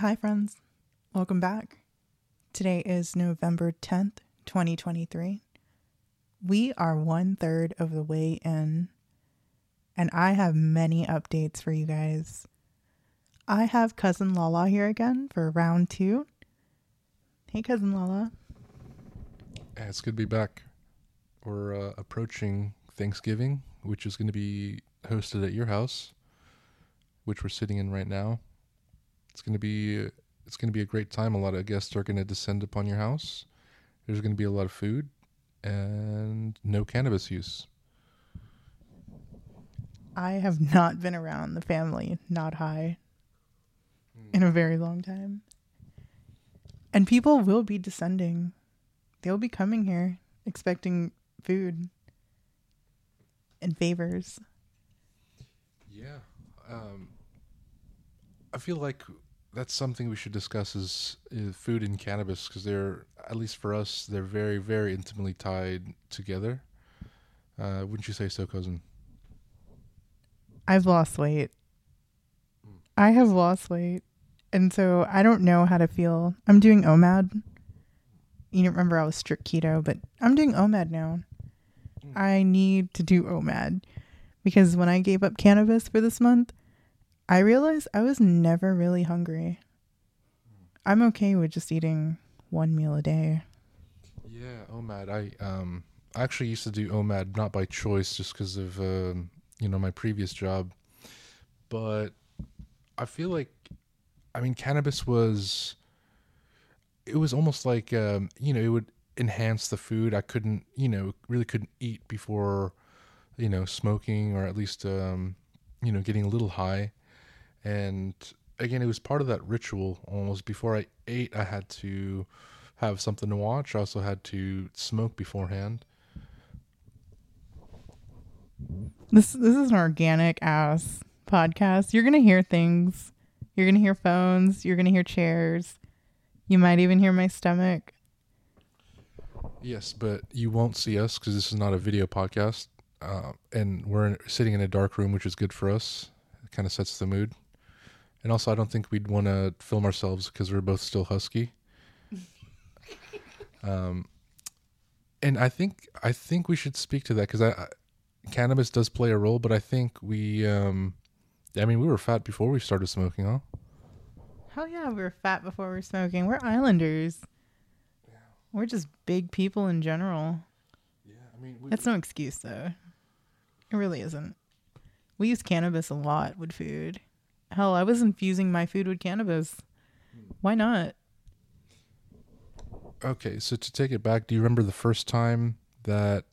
Hi, friends. Welcome back. Today is November 10th, 2023. We are one third of the way in, and I have many updates for you guys. I have Cousin Lala here again for round two. Hey, Cousin Lala. It's good to be back. We're uh, approaching Thanksgiving, which is going to be hosted at your house, which we're sitting in right now. It's going to be it's going to be a great time. A lot of guests are going to descend upon your house. There's going to be a lot of food and no cannabis use. I have not been around the family, not high, in a very long time. And people will be descending. They'll be coming here expecting food and favors. Yeah. Um, I feel like that's something we should discuss is, is food and cannabis because they're at least for us they're very very intimately tied together. Uh, wouldn't you say so, cousin? I've lost weight. I have lost weight. And so I don't know how to feel. I'm doing OMAD. You don't remember I was strict keto, but I'm doing OMAD now. I need to do OMAD because when I gave up cannabis for this month, I realized I was never really hungry. I'm okay with just eating one meal a day. Yeah, OMAD. I um I actually used to do OMAD not by choice, just because of um, you know my previous job, but I feel like, I mean, cannabis was. It was almost like um, you know it would enhance the food. I couldn't you know really couldn't eat before, you know, smoking or at least um, you know getting a little high, and again it was part of that ritual almost. Before I ate, I had to have something to watch. I also had to smoke beforehand. This this is an organic ass podcast. You're gonna hear things. You're gonna hear phones. You're gonna hear chairs. You might even hear my stomach. Yes, but you won't see us because this is not a video podcast, uh, and we're in, sitting in a dark room, which is good for us. It kind of sets the mood. And also, I don't think we'd want to film ourselves because we're both still husky. um, and I think I think we should speak to that because I, I cannabis does play a role, but I think we, um, I mean, we were fat before we started smoking, huh? Hell yeah, we were fat before we were smoking. We're islanders. We're just big people in general. Yeah, I mean, we, That's no excuse though. It really isn't. We use cannabis a lot with food. Hell, I was infusing my food with cannabis. Why not? Okay, so to take it back, do you remember the first time that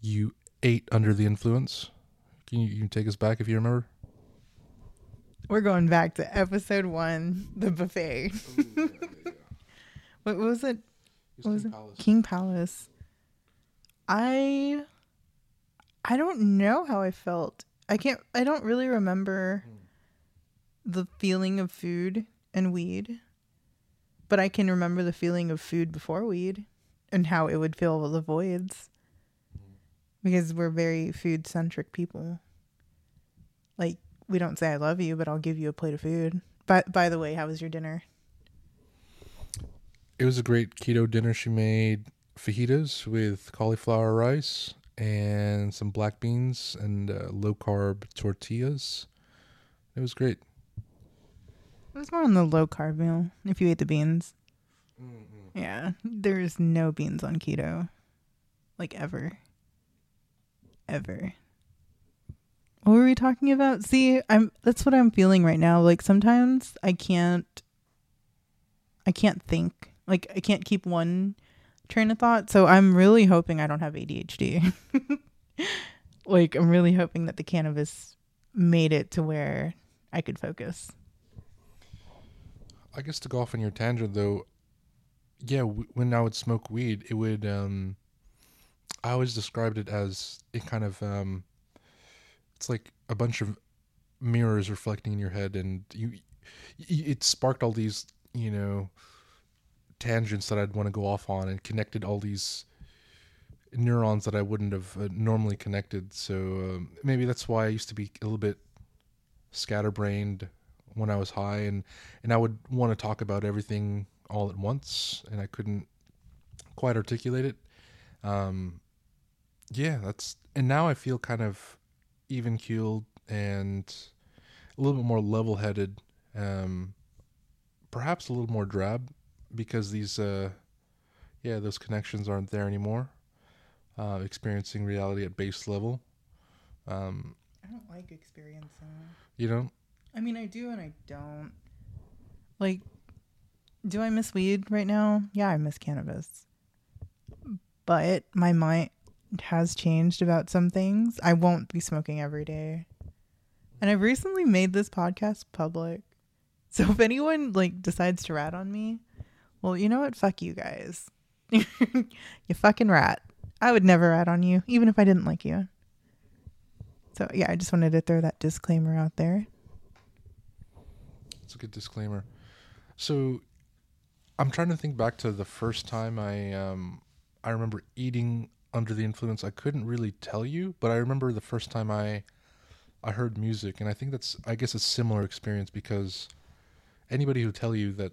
you ate under the influence? Can you, you can take us back if you remember? We're going back to episode one, the buffet. what was it? What was it? King Palace. I I don't know how I felt. I can't I don't really remember the feeling of food and weed. But I can remember the feeling of food before weed and how it would fill the voids. Because we're very food centric people. Like we don't say I love you, but I'll give you a plate of food. But by the way, how was your dinner? It was a great keto dinner. She made fajitas with cauliflower rice and some black beans and uh, low carb tortillas. It was great. It was more on the low carb meal if you ate the beans. Mm-hmm. Yeah, there's no beans on keto. Like ever. Ever. What were we talking about? See, I'm that's what I'm feeling right now. Like sometimes I can't I can't think. Like I can't keep one train of thought. So I'm really hoping I don't have ADHD. like I'm really hoping that the cannabis made it to where I could focus. I guess to go off on your tangent though, yeah, w- when I would smoke weed, it would. um I always described it as it kind of. um It's like a bunch of mirrors reflecting in your head, and you. It sparked all these, you know, tangents that I'd want to go off on, and connected all these neurons that I wouldn't have uh, normally connected. So um, maybe that's why I used to be a little bit scatterbrained when I was high, and and I would want to talk about everything all at once, and I couldn't quite articulate it. Um, yeah, that's and now I feel kind of even keeled and a little bit more level headed. Um, perhaps a little more drab because these uh, yeah those connections aren't there anymore. Uh, experiencing reality at base level. Um, I don't like experiencing. you know, I mean, I do and I don't. Like, do I miss weed right now? Yeah, I miss cannabis. But my mind has changed about some things. I won't be smoking every day. And I've recently made this podcast public. So if anyone like decides to rat on me, well, you know what? Fuck you guys. you fucking rat. I would never rat on you, even if I didn't like you. So yeah, I just wanted to throw that disclaimer out there. It's a good disclaimer. So, I'm trying to think back to the first time I um, I remember eating under the influence. I couldn't really tell you, but I remember the first time I I heard music, and I think that's I guess a similar experience because anybody who tell you that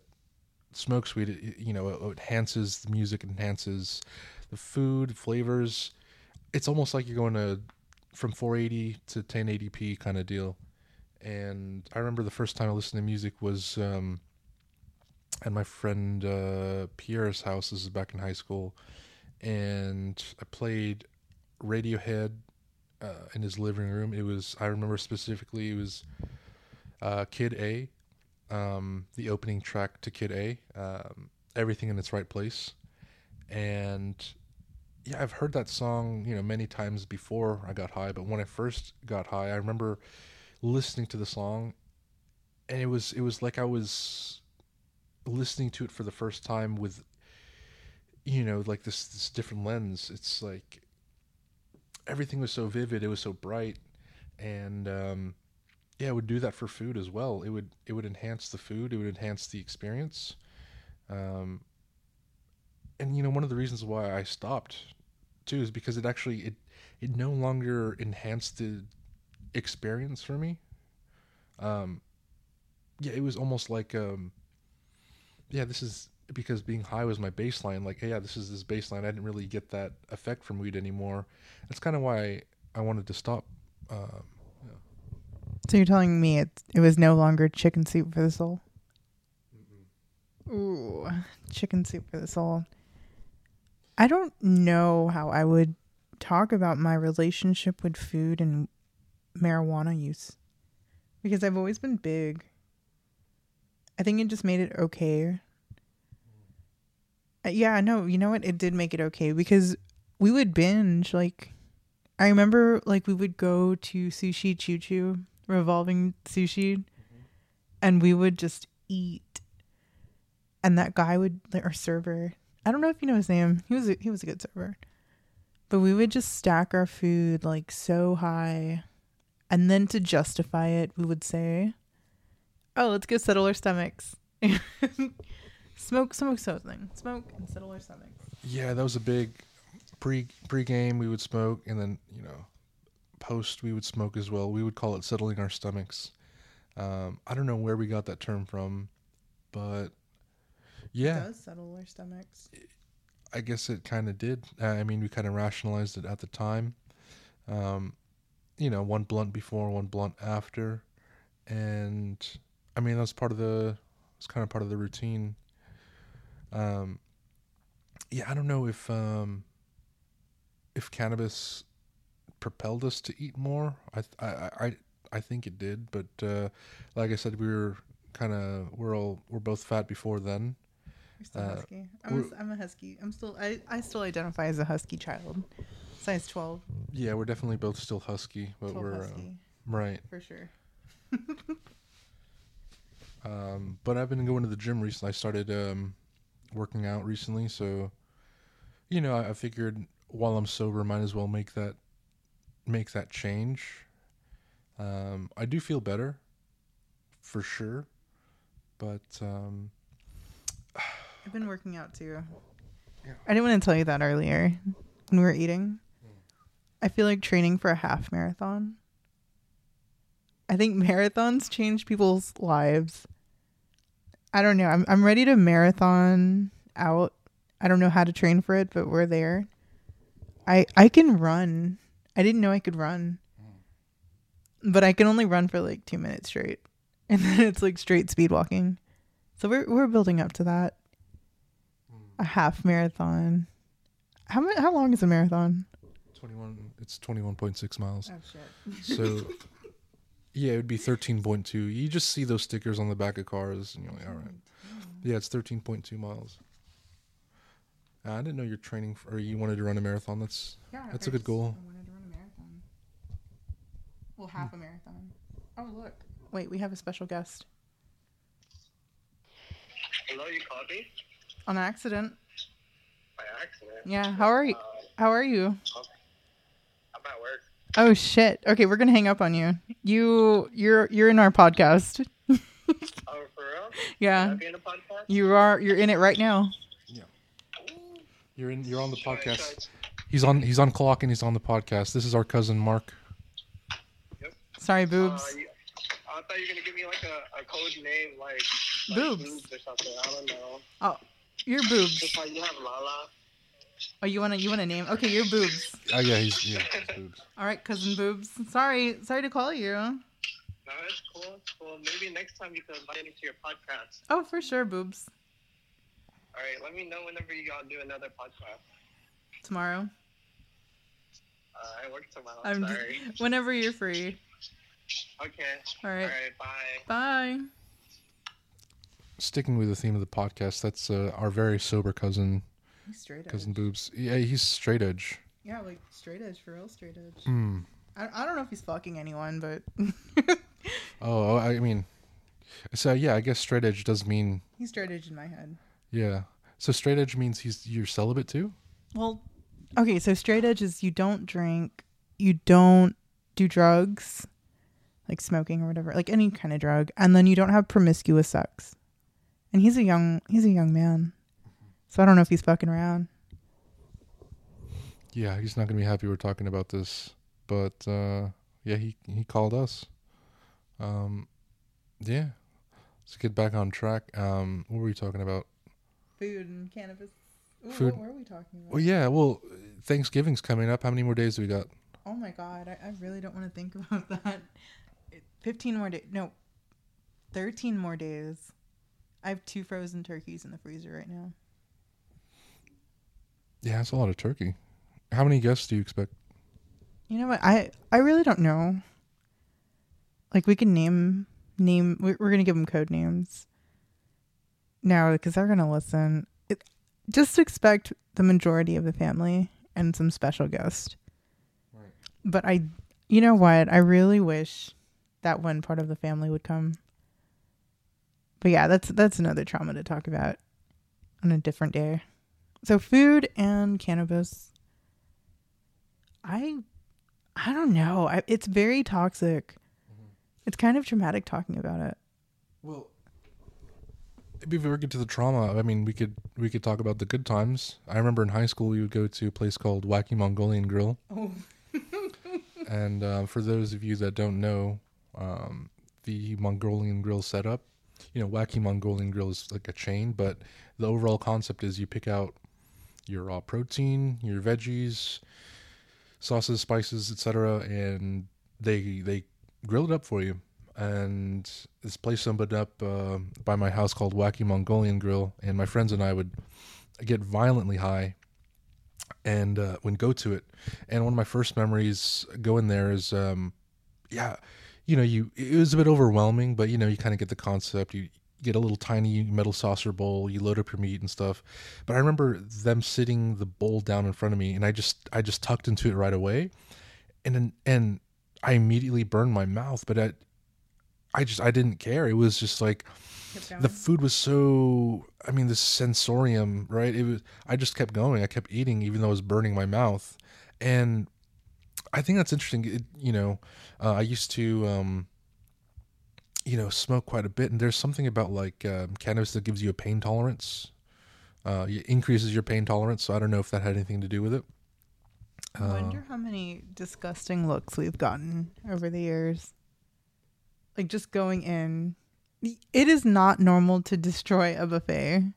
smokes weed, you know, enhances the music, enhances the food flavors. It's almost like you're going to from 480 to 1080p kind of deal. And I remember the first time I listened to music was um, at my friend uh, Pierre's house. This is back in high school, and I played Radiohead uh, in his living room. It was I remember specifically it was uh, Kid A, um, the opening track to Kid A, um, everything in its right place, and yeah, I've heard that song you know many times before I got high. But when I first got high, I remember listening to the song, and it was it was like I was listening to it for the first time with you know like this this different lens. It's like everything was so vivid, it was so bright, and um, yeah, I would do that for food as well. It would it would enhance the food, it would enhance the experience. Um, and you know, one of the reasons why I stopped too is because it actually it it no longer enhanced the experience for me. Um, yeah, it was almost like um, yeah, this is because being high was my baseline. Like, hey, yeah, this is this baseline. I didn't really get that effect from weed anymore. That's kind of why I wanted to stop. Um, yeah. So you're telling me it it was no longer chicken soup for the soul? Ooh, chicken soup for the soul. I don't know how I would talk about my relationship with food and marijuana use because I've always been big. I think it just made it okay. Uh, yeah, no, you know what? It did make it okay because we would binge. Like, I remember, like, we would go to Sushi Choo Choo, revolving sushi, and we would just eat. And that guy would, like, our server, I don't know if you know his name. He was a, he was a good server, but we would just stack our food like so high, and then to justify it, we would say, "Oh, let's go settle our stomachs." smoke, smoke something, smoke and settle our stomachs. yeah, that was a big pre pre game. We would smoke, and then you know, post we would smoke as well. We would call it settling our stomachs. Um, I don't know where we got that term from, but yeah, It does settle our stomachs. I guess it kind of did. I mean, we kind of rationalized it at the time. Um, you know, one blunt before, one blunt after, and I mean that's part of the. It's kind of part of the routine. Um, yeah, I don't know if um, if cannabis propelled us to eat more. I I I I think it did, but uh, like I said, we were kind of we're all we're both fat before then. You're still Uh, husky. I'm a, I'm a husky. I'm still. I, I still identify as a husky child, size twelve. Yeah, we're definitely both still husky, but 12 we're uh, husky right. for sure. Um, but I've been going to the gym recently. I started um, working out recently, so you know, I, I figured while I'm sober, might as well make that make that change. Um, I do feel better, for sure, but um, I've been working out too. Yeah. I didn't want to tell you that earlier when we were eating. I feel like training for a half marathon. I think marathons change people's lives. I don't know. I'm I'm ready to marathon out. I don't know how to train for it, but we're there. I I can run. I didn't know I could run. But I can only run for like 2 minutes straight. And then it's like straight speed walking. So we're we're building up to that. Hmm. A half marathon. How how long is a marathon? 21 it's 21.6 miles. Oh shit. So yeah, it would be 13.2. You just see those stickers on the back of cars and you're like, "All right." Yeah, it's 13.2 miles. Uh, I didn't know you're training for, or you wanted to run a marathon. That's Yeah, That's a I good goal. I wanted to run a marathon. Well, half a marathon. Oh, look. Wait, we have a special guest. Hello, you called me On accident. by accident. Yeah. How are you? Uh, How are you? I'm at work. Oh shit. Okay, we're gonna hang up on you. You you're you're in our podcast. Oh, for real? Yeah. Can I in a podcast? You are you're in it right now. Yeah. You're in. You're on the Sorry, podcast. sorry. He's on. He's on clock and he's on the podcast. This is our cousin Mark. Yep. Sorry, Uh, boobs. you, I thought you were gonna give me like a, a code name, like, like Boobs. or something. I don't know. Oh you're boobs. Just like you have Lala. Oh, you wanna you wanna name? Okay, you're boobs. Oh yeah, he's yeah. he's boobs. All right, cousin boobs. Sorry, sorry to call you. No, it's cool. It's cool. Maybe next time you can invite me to your podcast. Oh, for sure, boobs. All right. Let me know whenever you gotta do another podcast. Tomorrow. Uh, I work tomorrow. I'm sorry. just, whenever you're free. Okay. All All right. right. Bye. Bye. Sticking with the theme of the podcast, that's uh, our very sober cousin, He's straight cousin boobs. Yeah, he's straight edge. Yeah, like straight edge for real straight edge. Hmm. I, I don't know if he's fucking anyone, but Oh, I mean, so yeah, I guess straight edge does mean he's straight edge in my head. yeah. So straight edge means he's you're celibate too. Well, okay, so straight edge is you don't drink, you don't do drugs, like smoking or whatever, like any kind of drug, and then you don't have promiscuous sex. And he's a young he's a young man, so I don't know if he's fucking around. Yeah, he's not gonna be happy we're talking about this, but uh, yeah, he he called us. Um, yeah, let's get back on track. Um, what were we talking about? Food and cannabis. Ooh, Food. What were we talking about? Well, yeah, well, Thanksgiving's coming up. How many more days do we got? Oh my god, I, I really don't want to think about that. Fifteen more days. No, thirteen more days. I have two frozen turkeys in the freezer right now. Yeah, that's a lot of turkey. How many guests do you expect? You know what? I I really don't know. Like we can name name. We're, we're gonna give them code names. No, because they're gonna listen. It, just expect the majority of the family and some special guest. Right. But I, you know what? I really wish that one part of the family would come. But yeah, that's that's another trauma to talk about on a different day. So food and cannabis. I I don't know. I, it's very toxic. It's kind of traumatic talking about it. Well, before we get to the trauma, I mean, we could we could talk about the good times. I remember in high school we would go to a place called Wacky Mongolian Grill, Oh, and uh, for those of you that don't know, um, the Mongolian Grill setup, you know, Wacky Mongolian Grill is like a chain, but the overall concept is you pick out your raw protein, your veggies, sauces, spices, etc., and they they grill it up for you. And this place opened up uh, by my house called Wacky Mongolian Grill, and my friends and I would get violently high and uh, would go to it. And one of my first memories going there is, um, yeah, you know, you it was a bit overwhelming, but you know, you kind of get the concept. You get a little tiny metal saucer bowl, you load up your meat and stuff. But I remember them sitting the bowl down in front of me, and I just I just tucked into it right away, and then and I immediately burned my mouth, but I I just I didn't care. It was just like the food was so I mean the sensorium, right? It was I just kept going. I kept eating even though it was burning my mouth. And I think that's interesting. It, you know, uh, I used to um you know, smoke quite a bit and there's something about like um, cannabis that gives you a pain tolerance. Uh, it increases your pain tolerance, so I don't know if that had anything to do with it. I wonder how many disgusting looks we've gotten over the years. like just going in. It is not normal to destroy a buffet.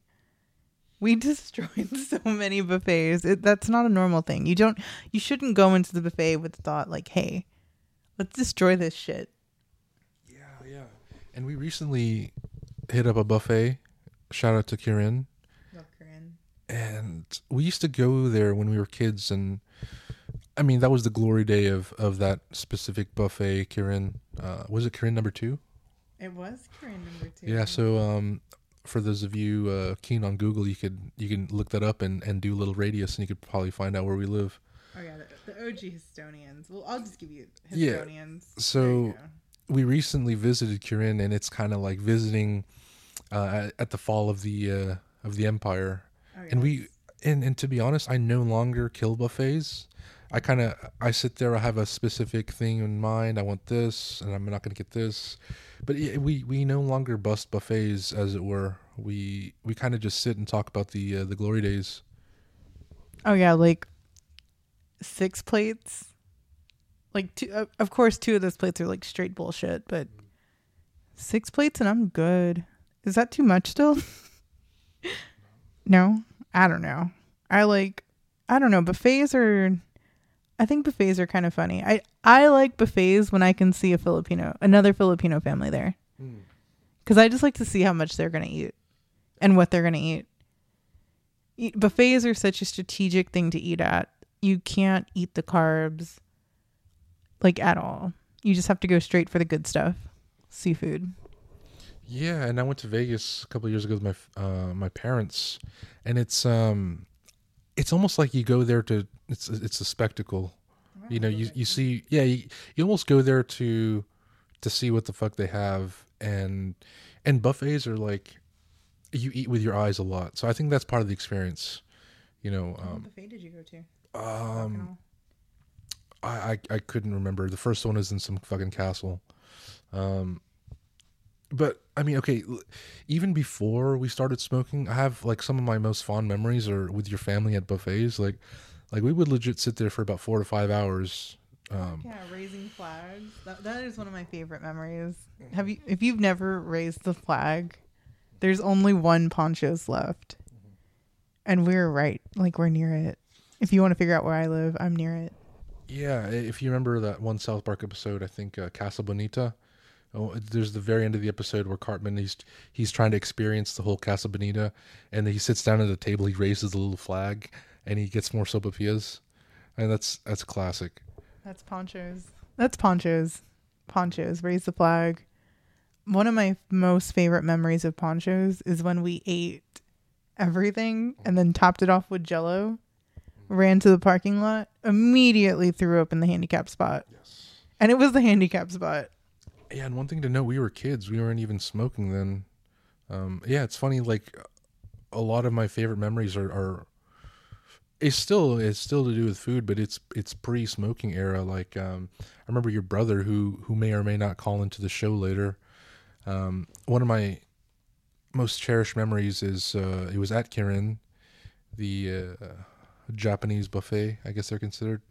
We destroyed so many buffets. It, that's not a normal thing. You don't. You shouldn't go into the buffet with the thought like, "Hey, let's destroy this shit." And we recently hit up a buffet. Shout out to Kirin. Kirin. And we used to go there when we were kids, and I mean that was the glory day of of that specific buffet. Kirin, uh, was it Kirin number two? It was Kirin number two. Yeah. So um, for those of you uh, keen on Google, you could you can look that up and and do a little radius, and you could probably find out where we live. Oh yeah, the, the OG Houstonians. Well, I'll just give you Yeah, so- There you go. We recently visited Kirin, and it's kind of like visiting uh, at, the fall of the uh, of the empire. Oh, yeah. And we and and to be honest, I no longer kill buffets. I kind of I sit there. I have a specific thing in mind. I want this, and I'm not going to get this. But yeah, we we no longer bust buffets, as it were. We we kind of just sit and talk about the uh, the glory days. Oh yeah, like six plates. Like two, uh, of course, two of those plates are like straight bullshit, but six plates and I'm good. Is that too much still? no, I don't know. I like, I don't know. Buffets are, I think buffets are kind of funny. I I like buffets when I can see a Filipino, another Filipino family there, because I just like to see how much they're gonna eat and what they're gonna eat. Eat- buffets are such a strategic thing to eat at. You can't eat the carbs like at all. You just have to go straight for the good stuff. Seafood. Yeah, and I went to Vegas a couple of years ago with my uh, my parents, and it's um, it's almost like you go there to it's it's a spectacle. You know, you you see, yeah, you, you almost go there to to see what the fuck they have, and and buffets are like you eat with your eyes a lot. So I think that's part of the experience. You know, um, buffet did you go to? um, I, I couldn't remember. The first one is in some fucking castle. Um, but I mean, okay, even before we started smoking, I have like some of my most fond memories are with your family at buffets. Like, like we would legit sit there for about four to five hours. Um, Yeah, raising flags. That, that is one of my favorite memories. Have you? If you've never raised the flag, there's only one ponchos left, and we're right. Like we're near it. If you want to figure out where I live, I'm near it. Yeah, if you remember that one South Park episode, I think uh, Casa Bonita. Oh, there's the very end of the episode where Cartman he's he's trying to experience the whole Casa Bonita, and he sits down at the table, he raises the little flag, and he gets more sopapillas, and that's that's classic. That's ponchos. That's ponchos. Ponchos. Raise the flag. One of my most favorite memories of ponchos is when we ate everything and then topped it off with jello, ran to the parking lot, immediately threw up in the handicap spot. Yes. And it was the handicap spot. Yeah, and one thing to know, we were kids. We weren't even smoking then. Um, yeah, it's funny. Like a lot of my favorite memories are, are it's still it's still to do with food, but it's it's pre-smoking era. Like um, I remember your brother who who may or may not call into the show later. Um, one of my most cherished memories is uh, it was at Kirin, the uh, Japanese buffet. I guess they're considered.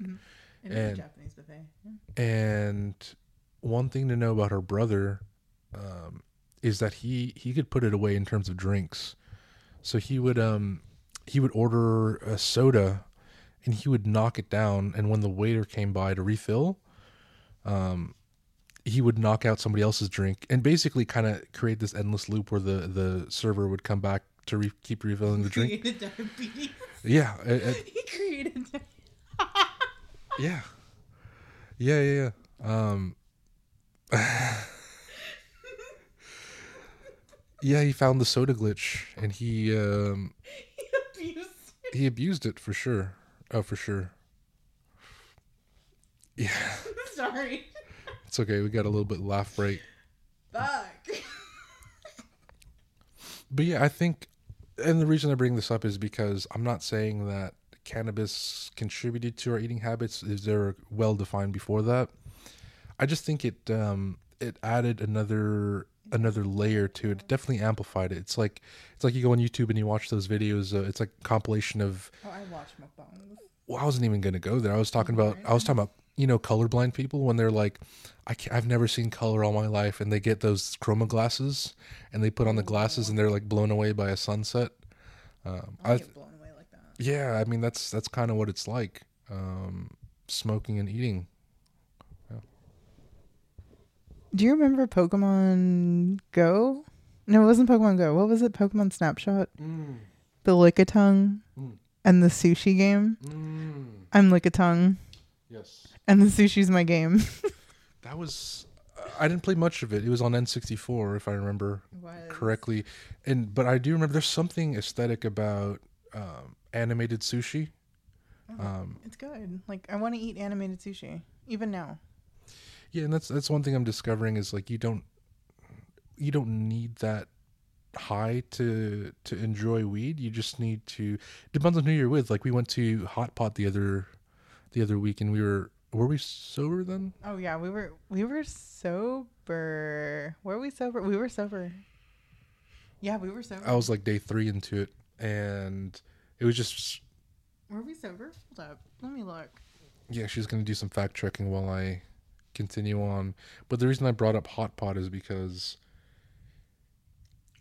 It is a And- Japanese buffet. And one thing to know about her brother um, is that he he could put it away in terms of drinks. So he would um he would order a soda, and he would knock it down. And when the waiter came by to refill, um, he would knock out somebody else's drink, and basically kind of create this endless loop where the the server would come back to re- keep refilling the drink. Created diabetes. Yeah, it- it- he created di- yeah, yeah, yeah, yeah. Um, yeah, he found the soda glitch, and he um, he abused he it. it for sure. Oh, for sure. Yeah, Sorry. it's okay. We got a little bit laugh break, Fuck. but yeah, I think, and the reason I bring this up is because I'm not saying that cannabis contributed to our eating habits. Is there well defined before that? I just think it um, it added another another layer to it. it. Definitely amplified it. It's like it's like you go on YouTube and you watch those videos. Uh, it's like compilation of. Oh, I watch mukbangs. Well, I wasn't even gonna go there. I was talking about. I was talking about you know colorblind people when they're like, I can't, I've never seen color all my life, and they get those chroma glasses, and they put on the glasses, and they're like blown away by a sunset. Um, I I get blown away like that. yeah, I mean that's that's kind of what it's like, um, smoking and eating. Do you remember Pokemon Go? No, it wasn't Pokemon Go. What was it? Pokemon Snapshot? The Lickitung Mm. and the sushi game. I'm Lickitung Yes, and the sushi's my game. that was. I didn't play much of it. It was on N64, if I remember correctly, and but I do remember there's something aesthetic about um, animated sushi. Um, It's good. Like I want to eat animated sushi even now. Yeah, and that's that's one thing I'm discovering is like you don't you don't need that high to to enjoy weed. You just need to depends on who you're with. Like we went to Hot Pot the other the other week and we were were we sober then? Oh yeah, we were we were sober. Were we sober? We were sober. Yeah, we were sober. I was like day 3 into it and it was just Were we sober? Hold up. Let me look. yeah, she's going to do some fact checking while I continue on. But the reason I brought up Hot Pot is because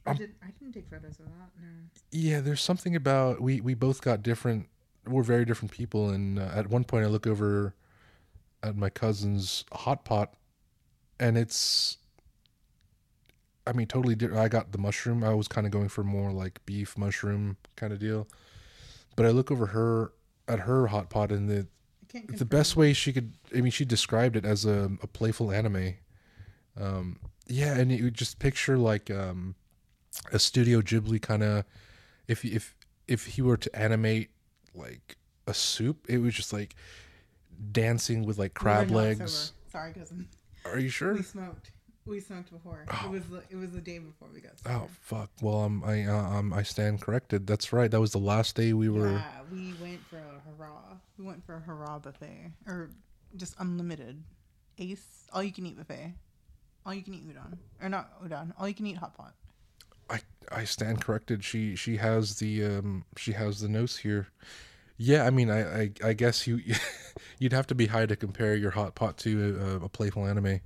I Um, did. I didn't take photos of that. No. Yeah, there's something about we we both got different. We're very different people, and uh, at one point I look over at my cousin's hot pot, and it's. I mean, totally different. I got the mushroom. I was kind of going for more like beef mushroom kind of deal, but I look over her at her hot pot, and the the best way she could. I mean, she described it as a a playful anime. Um, yeah, and you just picture like um, a Studio Ghibli kind of. If if if he were to animate like a soup, it was just like dancing with like crab not legs. Sorry, cousin. Are you sure? We smoked. We smoked before. Oh. It was the, it was the day before we got. Oh fuck! Well, um, I uh, um, I stand corrected. That's right. That was the last day we were. Yeah, we went for a hurrah. We went for a hurrah buffet or just unlimited ace all you can eat buffet. All you can eat udon or not udon. All you can eat hot pot. I I stand corrected. She she has the um she has the notes here. Yeah, I mean, I I, I guess you you'd have to be high to compare your hot pot to a, a playful anime.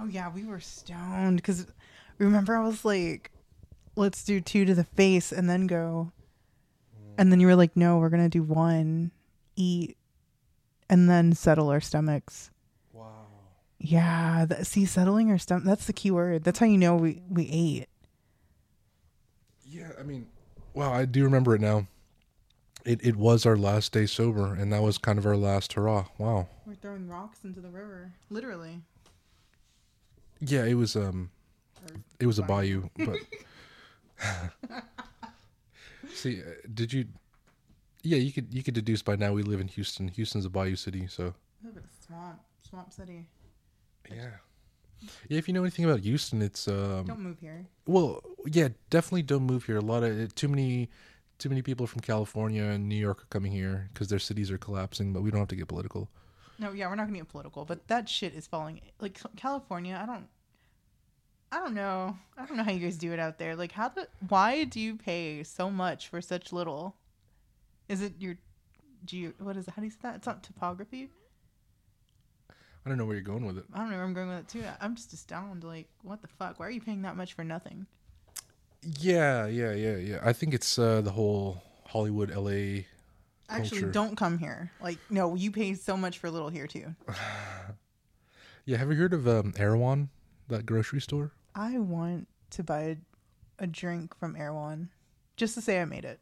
Oh yeah, we were stoned because remember I was like, let's do two to the face and then go, and then you were like, no, we're gonna do one, eat, and then settle our stomachs. Wow. Yeah, that, see, settling our stomach. That's the key word. That's how you know we we ate. Yeah, I mean, wow, I do remember it now. It it was our last day sober, and that was kind of our last hurrah. Wow. We're throwing rocks into the river, literally. Yeah, it was um, Or it was a bayou. bayou, but see, uh, did you? Yeah, you could you could deduce by now we live in Houston. Houston's a bayou city, so. A little bit swamp, swamp city. Yeah. Yeah, if you know anything about Houston, it's um Don't move here. well, yeah, definitely don't move here. A lot of too many too many people from California and New York are coming here because their cities are collapsing, but we don't have to get political. No, yeah, we're not gonna get political, but that shit is falling. Like California, I don't, I don't know. I don't know how you guys do it out there. Like, how the? Why do you pay so much for such little? Is it your, geo? What is it? How do you say that? It's not topography. I don't know where you're going with it. I don't know where I'm going with it too. I'm just astounded. Like, what the fuck? Why are you paying that much for nothing? Yeah, yeah, yeah, yeah. I think it's uh the whole Hollywood LA Actually, Culture. don't come here. Like, no, you pay so much for little here too. Yeah, have you heard of um Erewhon, that grocery store? I want to buy a, a drink from Erewhon, just to say I made it.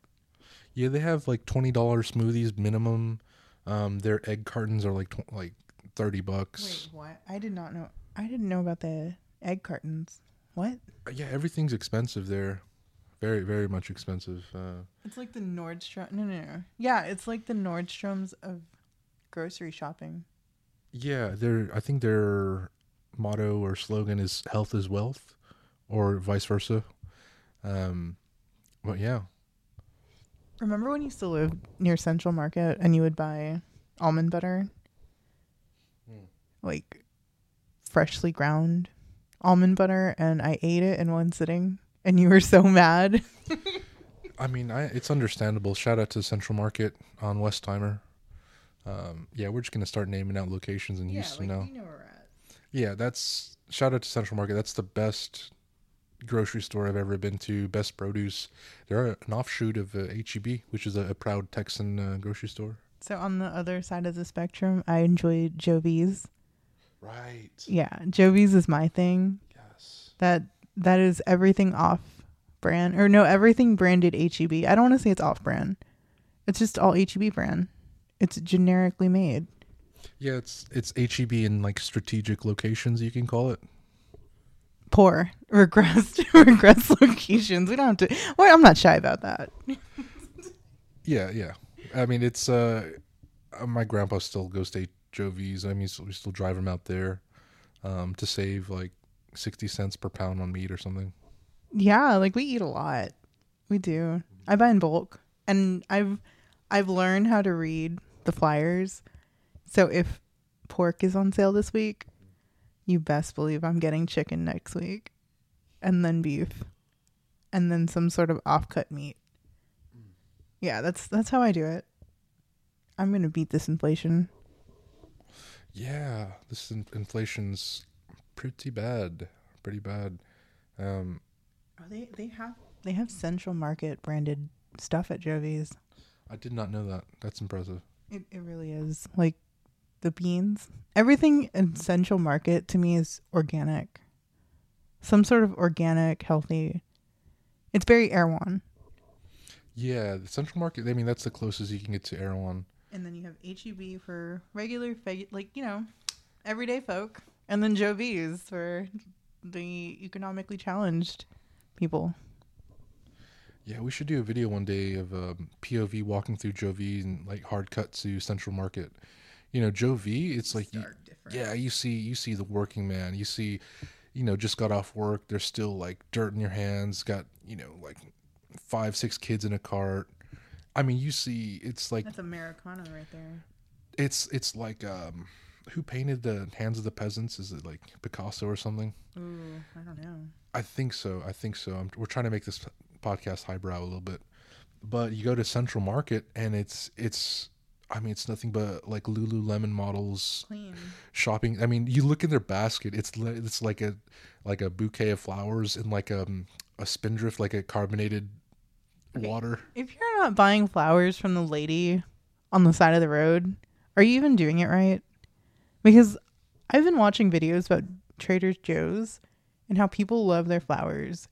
Yeah, they have like $20 smoothies minimum. Um their egg cartons are like tw- like 30 bucks. Wait, what? I did not know. I didn't know about the egg cartons. What? Yeah, everything's expensive there. Very, very much expensive. Uh, It's like the Nordstrom. No, no, no. Yeah, it's like the Nordstroms of grocery shopping. yeah, their I think their motto or slogan is "Health is wealth," or vice versa. Um, but yeah, Remember when you used to live near Central Market and you would buy almond butter? Hmm. Like freshly ground almond butter, and I ate it in one sitting, and you were so mad. I mean, I, it's understandable. Shout out to Central Market on Westheimer. Um, yeah, we're just gonna start naming out locations in Houston now. know where we're at. Yeah, that's shout out to Central Market. That's the best grocery store I've ever been to. Best produce. They're an offshoot of uh, HEB, which is a, a proud Texan uh, grocery store. So on the other side of the spectrum, I enjoy Joe V's. Right. Yeah, Joe V's is my thing. Yes. That that is everything off brand or no, everything branded HEB. I don't want to say it's off brand. It's just all HEB brand. It's generically made. Yeah, it's it's HEB in like strategic locations. You can call it. Poor regressed regressed locations. We don't have to. Well, I'm not shy about that. Yeah, yeah. I mean, it's uh, uh, my grandpa still goes to Joe V's. I mean, so we still drive them out there, um, to save like sixty cents per pound on meat or something. Yeah, like we eat a lot. We do. I buy in bulk, and I've I've learned how to read the flyers. So if pork is on sale this week, you best believe I'm getting chicken next week, and then beef, and then some sort of offcut meat. Yeah, that's that's how I do it. I'm gonna beat this inflation. Yeah, this in- inflation's pretty bad. Pretty bad. Um, Oh, they they have they have Central Market branded stuff at Joe V's. I did not know that. That's impressive. It it really is. Like the beans. Everything in Central Market to me is organic. Some sort of organic, healthy. It's very Erewhon. Yeah, the Central Market. I mean, that's the closest you can get to Erewhon. And then you have HEB for regular, like, you know, everyday folk. And then Joe V's for the economically challenged people. Yeah, we should do a video one day of um, POV walking through Joe V and like hard cut to Central Market. You know, Joe V. It's like you, yeah, you see you see the working man. You see, you know, just got off work. There's still like dirt in your hands. Got you know like five six kids in a cart. I mean, you see, it's like That's Americana right there. it's it's like um, who painted the hands of the peasants? Is it like Picasso or something? Ooh, I don't know. I think so. I think so. I'm, we're trying to make this podcast highbrow a little bit, but you go to Central Market and it's it's. I mean, it's nothing but like Lululemon models Clean. shopping. I mean, you look in their basket. It's it's like a like a bouquet of flowers and like um a spindrift, like a carbonated. Water. If you're not buying flowers from the lady on the side of the road, are you even doing it right? Because I've been watching videos about Trader Joe's and how people love their flowers.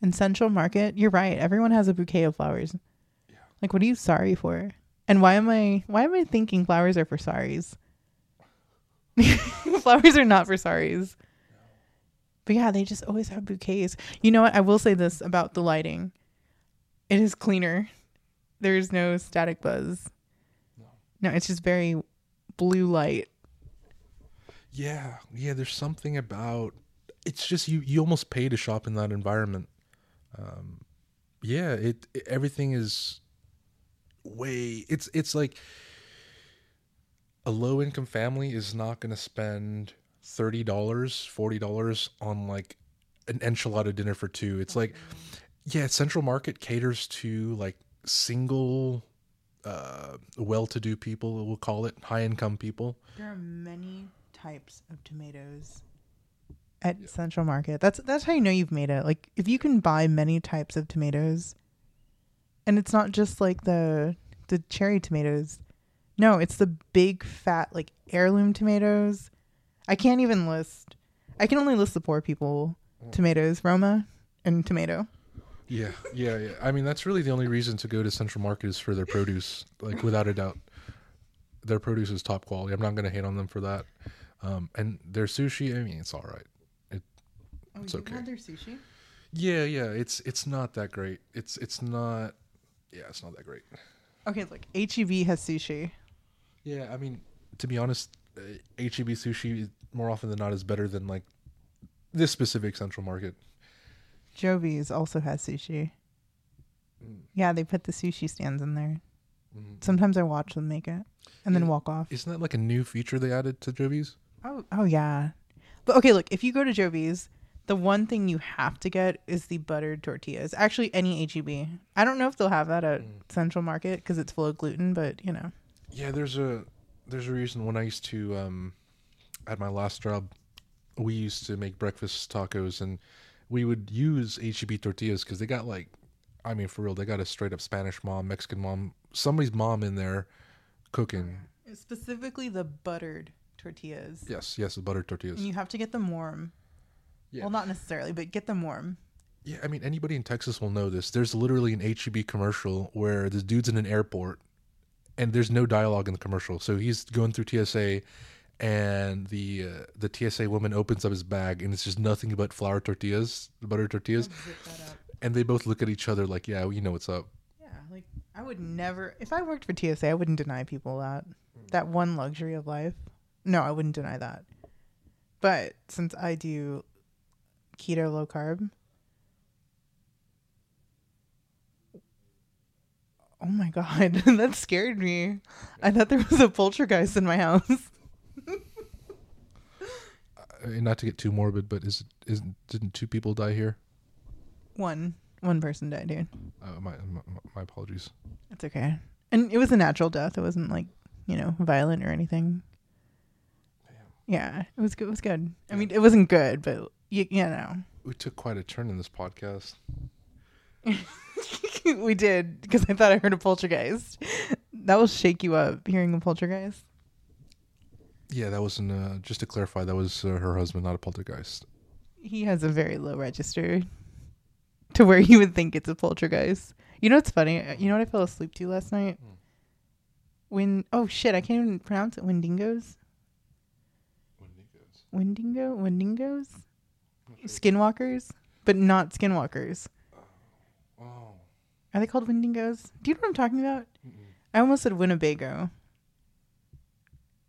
In Central Market, you're right. Everyone has a bouquet of flowers. Like, what are you sorry for? And why am I why am I thinking flowers are for sorries? flowers are not for sorries. But yeah, they just always have bouquets. You know what? I will say this about the lighting. It is cleaner. There's no static buzz. No, it's just very blue light. Yeah, yeah. There's something about it's just you. You almost pay to shop in that environment. Um, yeah, it, it everything is way. It's it's like a low income family is not going to spend thirty dollars, forty dollars on like an enchilada dinner for two. It's like yeah, Central Market caters to like single, uh, well-to-do people. We'll call it high-income people. There are many types of tomatoes at Central Market. That's that's how you know you've made it. Like if you can buy many types of tomatoes, and it's not just like the the cherry tomatoes. No, it's the big fat like heirloom tomatoes. I can't even list. I can only list the poor people tomatoes, Roma and tomato. Yeah, yeah, yeah. I mean, that's really the only reason to go to Central Market is for their produce. Like, without a doubt, their produce is top quality. I'm not going to hate on them for that. Um, and their sushi, I mean, it's all right. It, Oh, It's okay. had their sushi? yeah, yeah. It's it's not that great. It's it's not. Yeah, it's not that great. Okay, look, HEB has sushi. Yeah, I mean, to be honest, uh, HEB sushi more often than not is better than like this specific Central Market. Joe V's also has sushi. Mm. Yeah, they put the sushi stands in there. Mhm. Sometimes I watch them make it and then Yeah. walk off. Isn't that like a new feature they added to Joe V's? Oh, oh yeah. But okay, look, if you go to Joe V's, the one thing you have to get is the buttered tortillas. Actually, any HEB. I don't know if they'll have that at Mm. Central Market because it's full of gluten, but you know. Yeah, there's a there's a reason when I used to um at my last job we used to make breakfast tacos, and we would use HEB tortillas because they got like, I mean, for real, they got a straight up Spanish mom, Mexican mom, somebody's mom in there cooking. Specifically the buttered tortillas. Yes, yes, the buttered tortillas. And you have to get them warm. Yeah. Well, not necessarily, but get them warm. Yeah, I mean, anybody in Texas will know this. There's literally an HEB commercial where this dude's in an airport, and there's no dialogue in the commercial. So he's going through TSA, and the uh, the TSA woman opens up his bag, and it's just nothing but flour tortillas, butter tortillas, Zip that up. and they both look at each other like, "Yeah, you know what's up." Yeah, like I would never. If I worked for TSA, I wouldn't deny people that that one luxury of life. No, I wouldn't deny that. But since I do keto low carb, oh my god, that scared me. I thought there was a poltergeist in my house. Uh, not to get too morbid, but is is didn't two people die here? One, one person died, here. Uh, my, my my apologies. It's okay. And it was a natural death. It wasn't like, you know, violent or anything. Yeah, it was good. It was good. I mean, it wasn't good, but you, you know, We took quite a turn in this podcast. we did because I thought I heard a poltergeist. That will shake you up hearing a poltergeist. Yeah, that wasn't. Uh, just to clarify, that was uh, her husband, not a poltergeist. He has a very low register to where you would think it's a poltergeist. You know what's funny? You know what I fell asleep to last night? Hmm. When oh shit, I can't even pronounce it. Wendigos, Wendigo, Wendigos, skinwalkers, but not skinwalkers. Oh. Are they called Wendigos? Do you know what I'm talking about? I almost said Winnebago.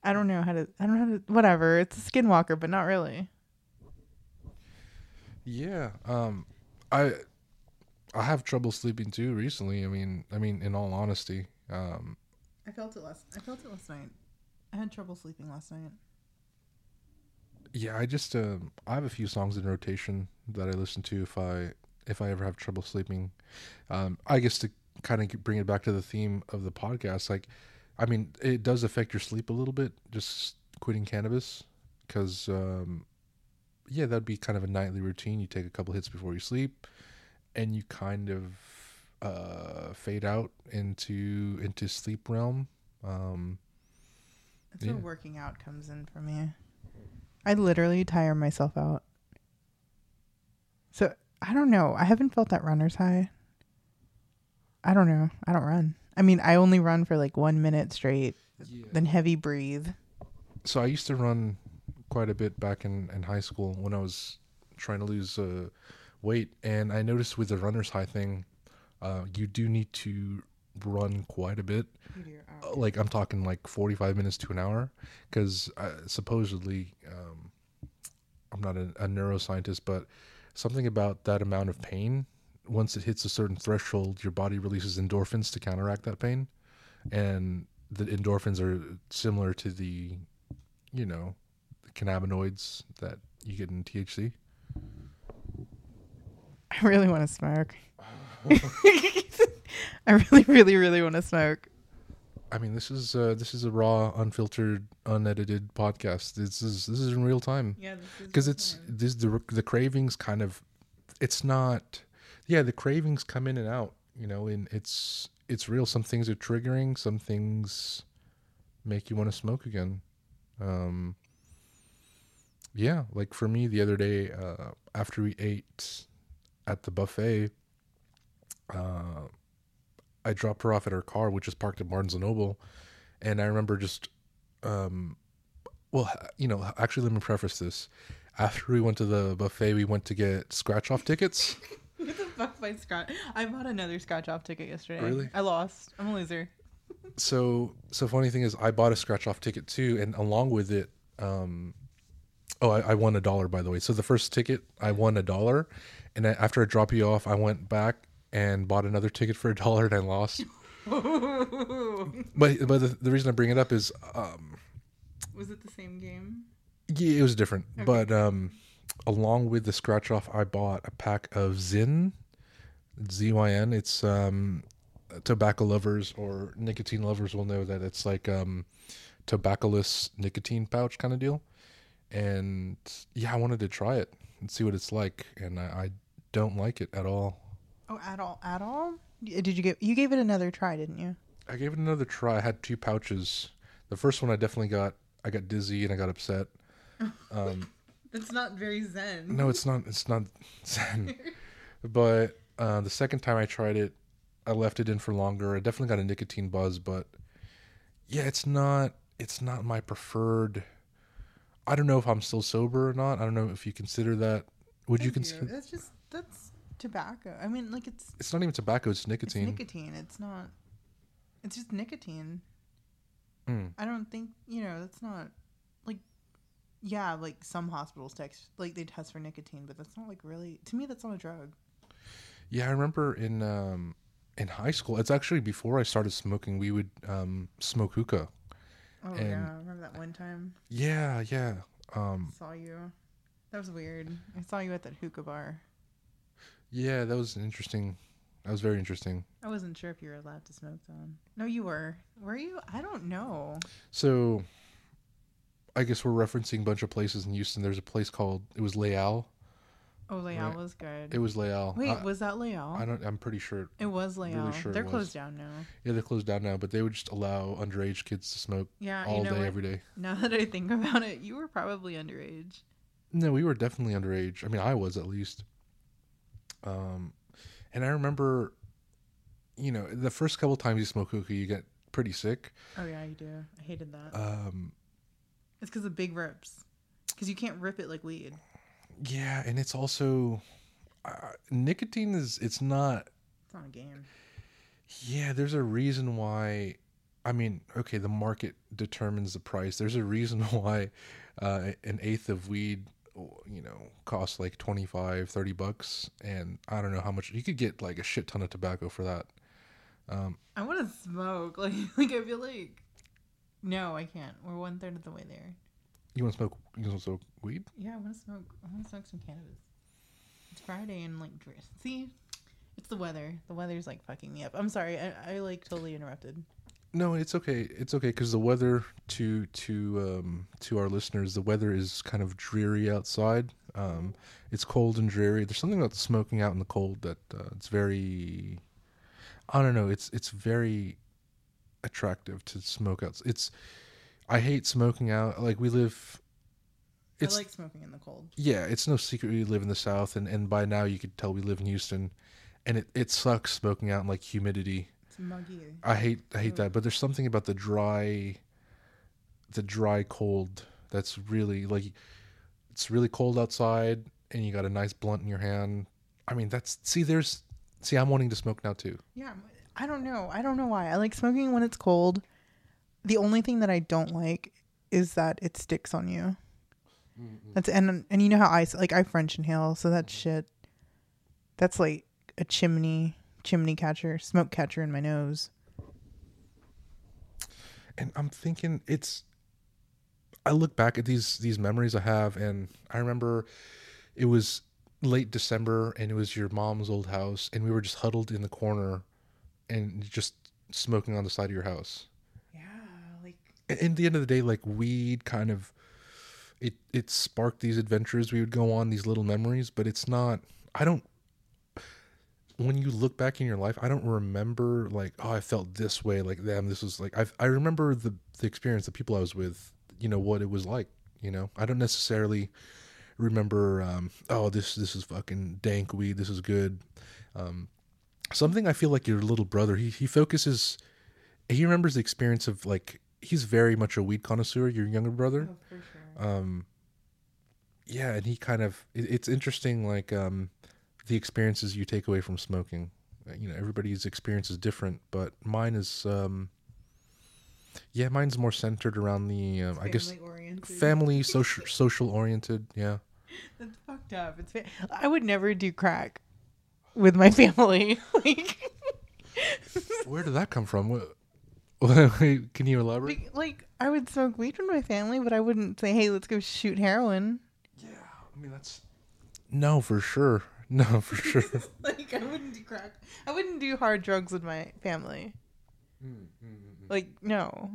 I don't know how to. I don't know how to. Whatever. It's a skinwalker, but not really. Yeah. Um, I I have trouble sleeping too recently. I mean, I mean, in all honesty, um, I felt it last. I felt it last night. I had trouble sleeping last night. yeah. I just um, I have a few songs in rotation that I listen to if I if I ever have trouble sleeping. Um, I guess to kind of bring it back to the theme of the podcast, like, I mean, it does affect your sleep a little bit. Just quitting cannabis, because um, yeah, that'd be kind of a nightly routine. You take a couple hits before you sleep, and you kind of uh, fade out into into sleep realm. Um, That's Yeah. where working out comes in for me. I literally tire myself out. So I don't know. I haven't felt that runner's high. I don't know. I don't run. I mean, I only run for like one minute straight, then heavy breathe. so I used to run quite a bit back in, in high school when I was trying to lose uh, weight, and I noticed with the runner's high thing, uh, you do need to run quite a bit. Uh, Like I'm talking like 45 minutes to an hour, because uh, supposedly um, I'm not a, a neuroscientist, but something about that amount of pain. Once it hits a certain threshold, your body releases endorphins to counteract that pain, and the endorphins are similar to the you know, the cannabinoids that you get in THC. I really want to smoke. I really, really, really want to smoke. I mean, this is uh, this is a raw, unfiltered, unedited podcast. This is this is in real time Yeah, because it's this the the cravings kind of it's not yeah the cravings come in and out you know and it's it's real. Some things are triggering some things make you want to smoke again. Um yeah like for me the other day uh after we ate at the buffet uh i dropped her off at her car which is parked at barnes and noble and i remember just um well you know actually let me preface this. After we went to the buffet we went to get scratch off tickets What the fuck my scratch? I bought another scratch off ticket yesterday. Really? I lost. I'm a loser. so so funny thing is i bought a scratch off ticket too and along with it um oh I, I won a dollar by the way so the first ticket i won a dollar and I, after i dropped you off i went back and bought another ticket for a dollar and i lost but but the, the reason i bring it up is um Was it the same game? yeah it was different but um along with the scratch off i bought a pack of zyn zyn it's um tobacco lovers or nicotine lovers will know that it's like um tobaccoless nicotine pouch kind of deal and yeah, I wanted to try it and see what it's like, and I, I don't like it at all. Oh, at all, at all? Did you give you gave it another try, didn't you? I gave it another try. I had two pouches. The first one I definitely got. I got dizzy and I got upset. Um, That's not very zen. no, it's not. It's not zen. but uh, the second time I tried it, I left it in for longer. I definitely got a nicotine buzz, but yeah, it's not. It's not my preferred. I don't know if I'm still sober or not. I don't know if you consider that. Would you consider? That's just that's tobacco. I mean, like it's It's not even tobacco. It's nicotine. it's nicotine. It's not. It's just nicotine. Mm. I don't think you know. That's not. Yeah, like some hospitals text like they test for nicotine, but that's not like really. To me, that's not a drug. Yeah, I remember in um, in high school. It's actually before I started smoking. We would um, smoke hookah. Oh And- yeah, I remember that one time Yeah, yeah. Um, saw you. That was weird. I saw you at that hookah bar. yeah, that was interesting. That was very interesting. I wasn't sure if you were allowed to smoke then. No, you were. Were you? I don't know. So, I guess we're referencing a bunch of places in Houston. There's a place called it was Leal. Oh, Leal Right. was good. It was Leal. Wait, I, was that Leal? I don't. I'm pretty sure. it was Leal. sure They're closed down now. Yeah, they're closed down now, but they would just allow underage kids to smoke Yeah, all you know day, what? every day. Now that I think about it, you were probably underage. No, we were definitely underage. I mean, I was at least. Um, and I remember, you know, the first couple times you smoke hookah, you get pretty sick. Oh yeah, you do. I hated that. Um, it's because of big rips. Because you can't rip it like weed. yeah, and it's also uh, nicotine is it's not. It's not a game. Yeah, there's a reason why. I mean, okay, the market determines the price. There's a reason why uh, an eighth of weed, you know, costs like 25, 30 bucks. And I don't know how much. You could get like a shit ton of tobacco for that. Um, I want to smoke. Like, like I feel like. No, I can't. We're one third of the way there. you want to smoke? You want to smoke weed? Yeah, I want to smoke. I want to smoke some cannabis. It's Friday and like, see, it's the weather. The weather's like fucking me up. I'm sorry. I, I like totally interrupted. No, it's okay. It's okay because the weather to to um, to our listeners, the weather is kind of dreary outside. Um, it's cold and dreary. There's something about smoking out in the cold that uh, it's very. I don't know. It's it's very attractive to smoke out. It's. I hate smoking out. Like we live. It's I like smoking in the cold. yeah. It's no secret we live in the south, and and by now you could tell we live in Houston, and it it sucks smoking out in like humidity. It's muggy. I hate I hate Ugh. that, but there's something about the dry the dry cold that's really like it's really cold outside and you got a nice blunt in your hand. I mean, that's see there's see I'm wanting to smoke now too. Yeah, I don't know. I don't know why. I like smoking when it's cold. The only thing that I don't like is that it sticks on you. That's and and you know how I like I French inhale, so that shit. That's like a chimney chimney catcher, smoke catcher in my nose. And I'm thinking it's I look back at these these memories I have and I remember it was late December and it was your mom's old house and we were just huddled in the corner and just smoking on the side of your house. Yeah, like in the end of the day, like weed kind of it it sparked these adventures we would go on, these little memories, but it's not I don't when you look back in your life, I don't remember like, oh, I felt this way like them. This was like I I remember the the experience, the people I was with, you know, what it was like, you know. I don't necessarily remember um oh this this is fucking dank weed, this is good. Um something I feel like your little brother, he he focuses he remembers the experience of like he's very much a weed connoisseur your younger brother oh, for sure. um yeah and he kind of it, it's interesting like um the experiences you take away from smoking Uh, you know everybody's experience is different but mine is um yeah mine's more centered around the um, i guess Family-oriented. family social social oriented yeah That's fucked up. It's fa- I would never do crack with my family. like, where did that come from what can you elaborate like I would smoke weed with my family, but I wouldn't say, "Hey, let's go shoot heroin." yeah i mean that's no for sure no for sure like I wouldn't do crack. I wouldn't do hard drugs with my family. Mm, Like no.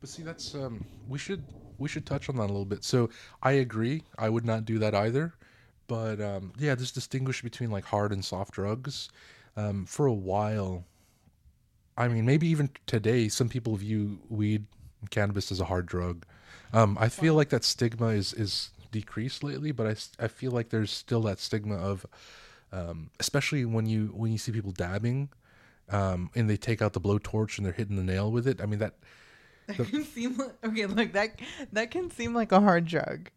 But see, that's um, we should we should touch on that a little bit. So I agree. I would not do that either. But um, yeah, there's distinguish between like hard and soft drugs. Um, for a while, I mean, maybe even today, some people view weed and cannabis as a hard drug. Um, I feel like that stigma is is decreased lately, but I, I feel like there's still that stigma of, um, especially when you when you see people dabbing, um, and they take out the blowtorch and they're hitting the nail with it. I mean that That can seem like okay. Look, that that can seem like a hard drug.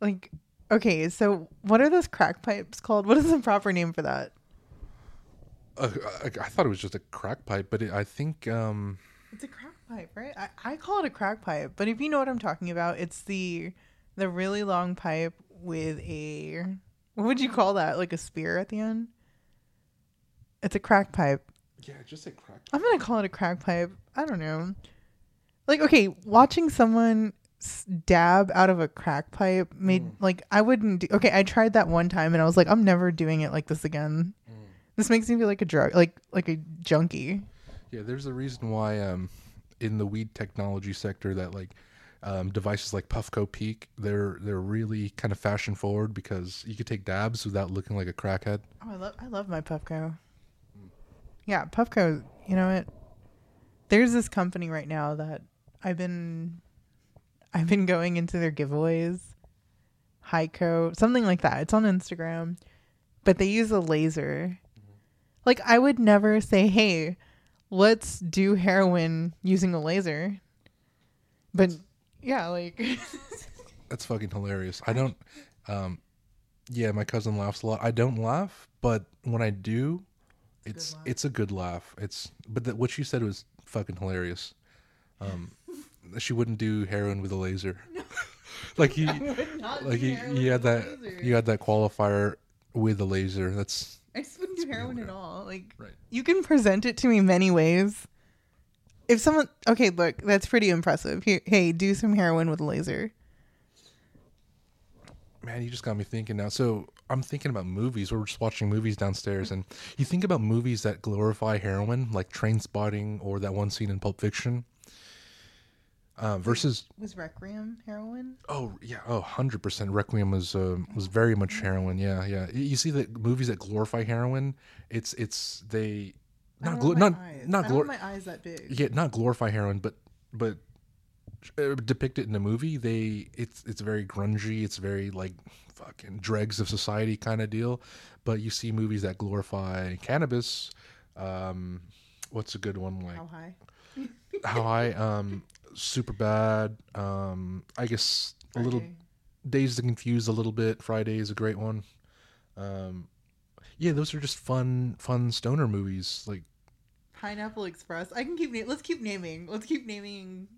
Like, okay, so what are those crack pipes called? What is the proper name for that? uh, I, I thought it was just a crack pipe, but it, I think um, It's a crack pipe, right? I, I call it a crack pipe, but if you know what I'm talking about, it's the the really long pipe with a what would you call that? Like a spear at the end. It's a crack pipe. yeah, just a crack. Pipe. I'm gonna call it a crack pipe. I don't know. Like, okay, watching someone dab out of a crack pipe made like I wouldn't. Do, okay, I tried that one time and I was like, I'm never doing it like this again. This makes me feel like a drug, like like a junkie. Yeah, there's a reason why um, in the weed technology sector that like um, devices like Puffco Peak, they're they're really kind of fashion forward because you could take dabs without looking like a crackhead. Oh, I love I love my Puffco. Yeah, Puffco. You know what? There's this company right now that I've been I've been going into their giveaways. Heiko, something like that. It's on Instagram, but they use a laser. Like I would never say, "Hey, let's do heroin using a laser." But yeah, like That's fucking hilarious. I don't. Um, yeah, my cousin laughs a lot. I don't laugh, but when I do, it's it's a good laugh. It's but the, what she said was fucking hilarious. Um, she wouldn't do heroin with a laser. like you, like you, you had that you had that qualifier with a laser. That's I just wouldn't do heroin at all. Like, Right. you can present it to me many ways. If someone, okay, look, that's pretty impressive. Here, hey, do some heroin with a laser. man. You just got me thinking now. So I'm thinking about movies. We're just watching movies downstairs, and you think about movies that glorify heroin, like Trainspotting or that one scene in Pulp Fiction. Uh, versus Was Requiem heroin? Oh yeah, oh 100 percent. Requiem was uh, was very much heroin. Yeah, yeah. You see the movies that glorify heroin. It's it's they not glo- not eyes. not I don't want glor- my eyes that big. yeah not glorify heroin, but but uh, depict it in a movie. They it's it's very grungy. It's very like fucking dregs of society kind of deal. But you see movies that glorify cannabis. Um, what's a good one like? How high? How I um Superbad. Um, I guess a little. Dazed and Confused a little bit. Friday is a great one. Um, yeah, those are just fun, fun stoner movies. Like Pineapple Express. I can keep. Na- let's keep naming. Let's keep naming.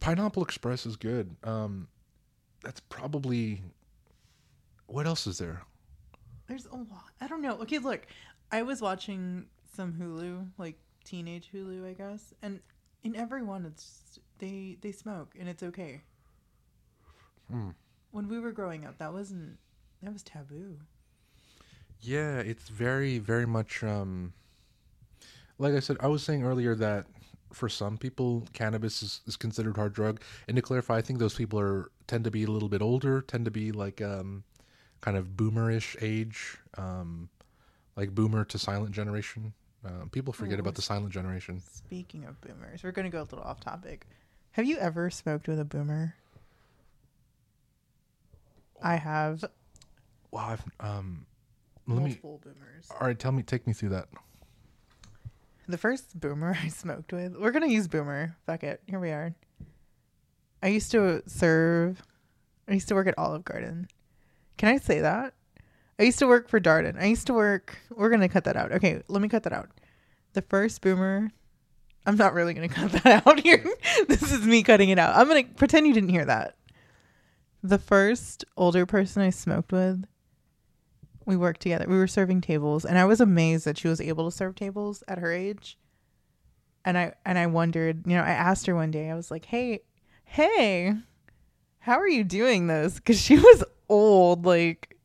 Pineapple Express is good. Um, that's probably. What else is there? There's a lot. I don't know. Okay, look, I was watching some Hulu, like teenage Hulu, I guess, and in every one, it's they they smoke and it's okay. Hmm. When we were growing up, that wasn't that was taboo. Yeah, it's very, very much. Um, like I said, I was saying earlier that for some people, cannabis is, is considered hard drug. And to clarify, I think those people are tend to be a little bit older, tend to be like um, kind of boomerish age, um, like boomer to silent generation. Uh, people forget Oh, about the silent generation. Speaking of boomers, we're gonna go a little off topic. Have you ever smoked with a boomer? I have Wow, I've, um, let me. multiple boomers. All right, tell me, take me through that. The first boomer I smoked with, we're gonna use boomer. Fuck it. Here we are. I used to serve. I used to work at Olive Garden. Can I say that? I used to work for Darden. I used to work. We're gonna cut that out. Okay, let me cut that out. The first boomer. I'm not really gonna cut that out here. this is me cutting it out. I'm gonna pretend you didn't hear that. The first older person I smoked with, we worked together. We were serving tables, and I was amazed that she was able to serve tables at her age. And I and I wondered, you know, I asked her one day. I was like, "Hey, hey, how are you doing this?" Because she was old, like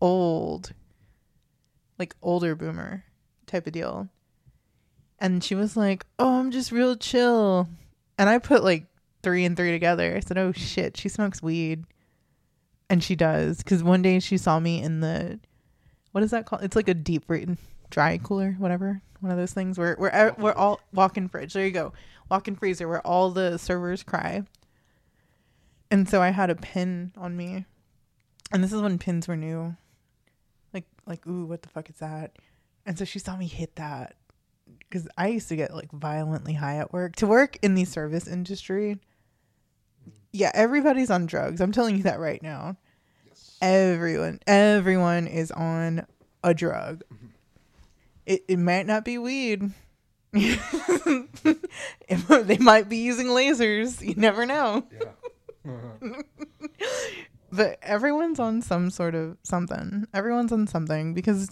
old, like older boomer type of deal. And she was like, "Oh, I'm just real chill," and I put like three and three together. I said, "Oh shit, she smokes weed," and she does. Because one day she saw me in the, what is that called? It's like a deep fr- dry cooler, whatever. One of those things where we're we're all walk-in fridge. There you go, walk-in freezer where all the servers cry. And so I had a pin on me, and this is when pins were new. Like like ooh, what the fuck is that? And so she saw me hit that because I used to get like violently high at work. To work in the service industry, yeah, everybody's on drugs. I'm telling you that right now. Everyone, everyone is on a drug. Mm-hmm. It it might not be weed. They might be using lasers. You never know. Yeah. Uh-huh. But everyone's on some sort of something. Everyone's on something because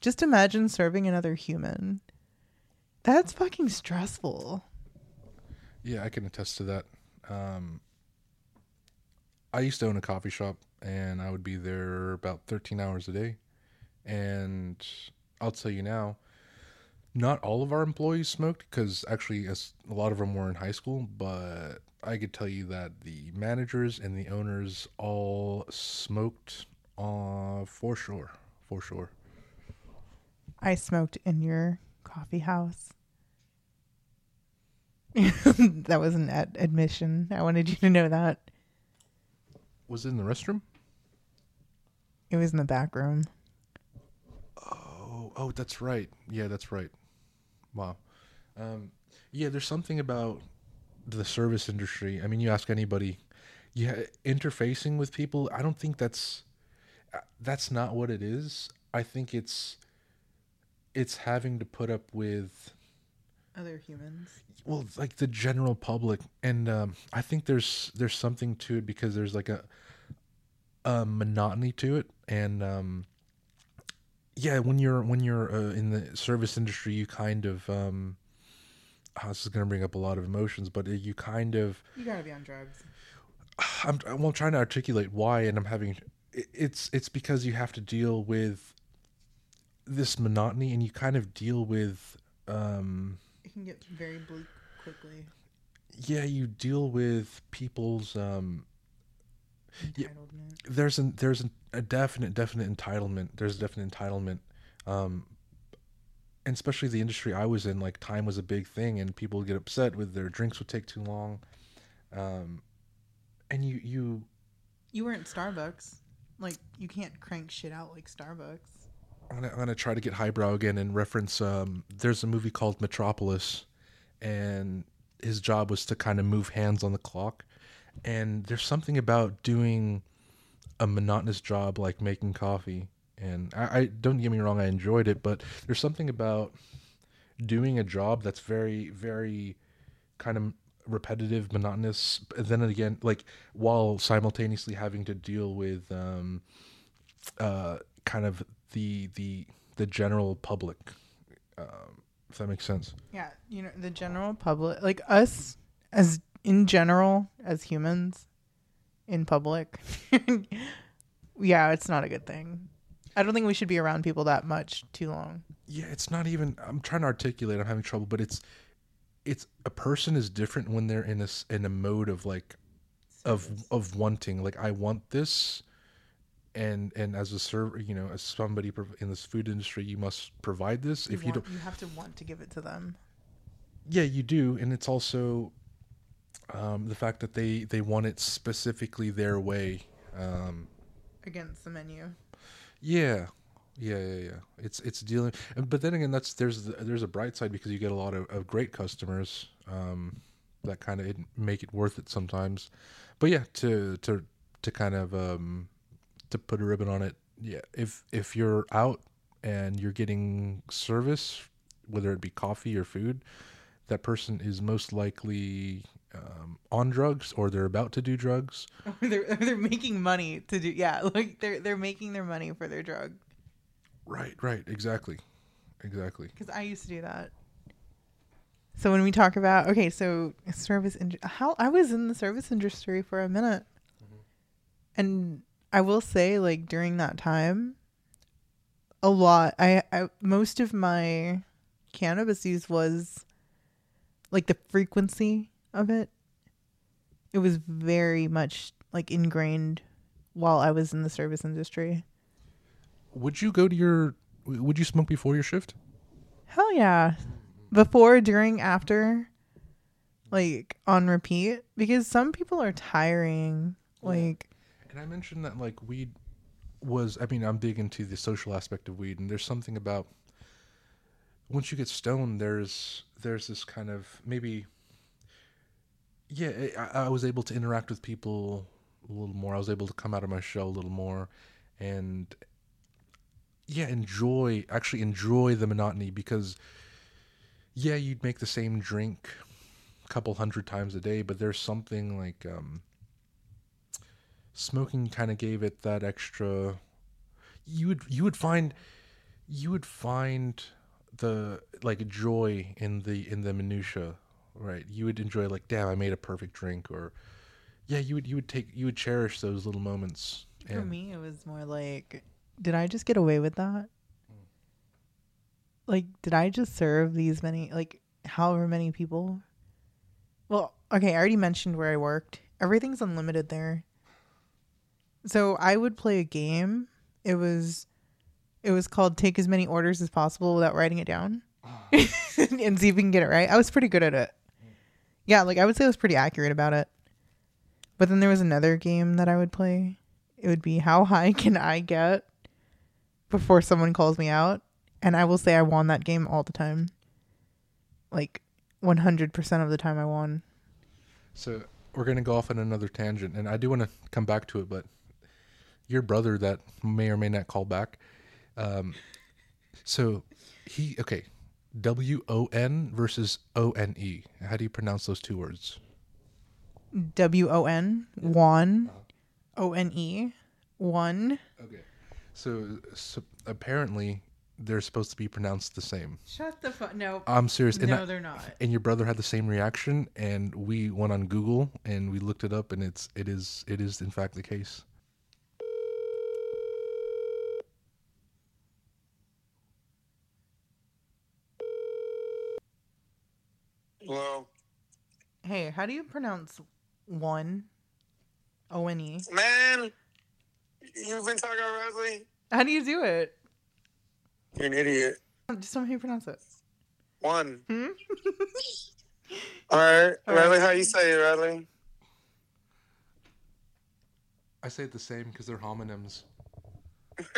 just imagine serving another human. That's fucking stressful. Yeah, I can attest to that. Um, I used to own a coffee shop, and I would be there about 13 hours a day. And I'll tell you now, not all of our employees smoked because actually, as a lot of them were in high school. But I could tell you that the managers and the owners all smoked, uh, for sure, for sure. I smoked in your coffee house. that was an ad- admission. I wanted you to know that. Was it in the restroom? It was in the back room. Oh, oh, that's right. Yeah, that's right. Wow. Um, yeah, there's something about the service industry. I mean, you ask anybody, yeah, interfacing with people. I don't think that's uh, that's not what it is. I think it's it's having to put up with Other humans. well like the general public and um, i think there's there's something to it because there's like a a monotony to it and um yeah when you're when you're uh, in the service industry you kind of um oh, this is going to bring up a lot of emotions but uh, you kind of You gotta be on drugs. I'm, I'm trying to articulate why, and I'm having it's it's because you have to deal with this monotony, and you kind of deal with um, It can get very bleak quickly. yeah, you deal with people's um, Yeah. Entitlement. there's an there's an, a definite definite entitlement. There's a definite entitlement, um, and especially the industry I was in, like time was a big thing, and people would get upset with their drinks would take too long, um, and you you You weren't Starbucks. Like you can't crank shit out like Starbucks. I'm gonna, try to get highbrow again and reference. Um, there's a movie called Metropolis, and his job was to kind of move hands on the clock. And there's something about doing a monotonous job like making coffee. And I, I don't get me wrong, I enjoyed it, but there's something about doing a job that's very, very kind of repetitive, monotonous. But then again, like while simultaneously having to deal with um, uh, kind of the the the general public, um, if that makes sense. Yeah, you know the general public, like us as in general as humans in public. yeah, it's not a good thing. I don't think we should be around people that much too long. Yeah, it's not even. I'm trying to articulate. I'm having trouble, but it's it's a person is different when they're in a in a mode of like of of wanting. Like I want this, and and as a server, you know, as somebody in this food industry, you must provide this. if you don't, you have to want to give it to them. yeah, you do, and it's also um, the fact that they they want it specifically their way. Um, against the menu. Yeah, yeah, yeah, yeah. It's it's dealing, but then again, that's there's there's a bright side because you get a lot of, of great customers um, that kind of make it worth it sometimes. But yeah, to to to kind of um, to put a ribbon on it, yeah. If if you're out and you're getting service, whether it be coffee or food, that person is most likely um, on drugs or they're about to do drugs. they're they're making money to do yeah, like they're they're making their money for their drug. Right, right, exactly, exactly. Because I used to do that. So when we talk about okay, so service in how I was in the service industry for a minute, and I will say like during that time, a lot. I, I most of my cannabis use was like the frequency of it It was very much like ingrained while I was in the service industry. Would you go to your? Would you smoke before your shift? Hell yeah. Before, during, after, like on repeat. Because some people are tiring. Like, And I mentioned that like weed was. I mean, I'm big into the social aspect of weed, and there's something about once you get stoned, there's there's this kind of maybe. Yeah, I, I was able to interact with people a little more. I was able to come out of my shell a little more, and yeah, enjoy actually enjoy the monotony because yeah, you'd make the same drink a couple hundred times a day, but there's something like um smoking kind of gave it that extra you would you would find you would find the like joy in the in the minutia right you would enjoy like damn i made a perfect drink or yeah you would you would take you would cherish those little moments for me, it was more like, did I just get away with that? Like, did I just serve these many, like, however many people? Well, okay, I already mentioned where I worked. Everything's unlimited there. So I would play a game. It was, it was called "Take as many orders as possible without writing it down," and see if we can get it right. I was pretty good at it. Yeah, like I would say I was pretty accurate about it. But then there was another game that I would play. It would be how high can I get before someone calls me out? And I will say I won that game all the time. Like 100% of the time I won. so we're gonna go off on another tangent and i do want to come back to it but your brother that may or may not call back um so he okay w-o-n versus o-n-e how do you pronounce those two words W O N, one, O N E, one. Okay. So, so apparently they're supposed to be pronounced the same. Shut the fuck. No. I'm serious. And, no, I- they're not. and your brother had the same reaction, and we went on Google and we looked it up, and it's it is it is in fact the case. Hello. Hey, how do you pronounce one? O N E. Man, you've been talking about wrestling? How do you do it? You're an idiot. Just tell me how you pronounce it. One. Hmm? All right. All Riley, right. how you say it, Riley? I say it the same because they're homonyms.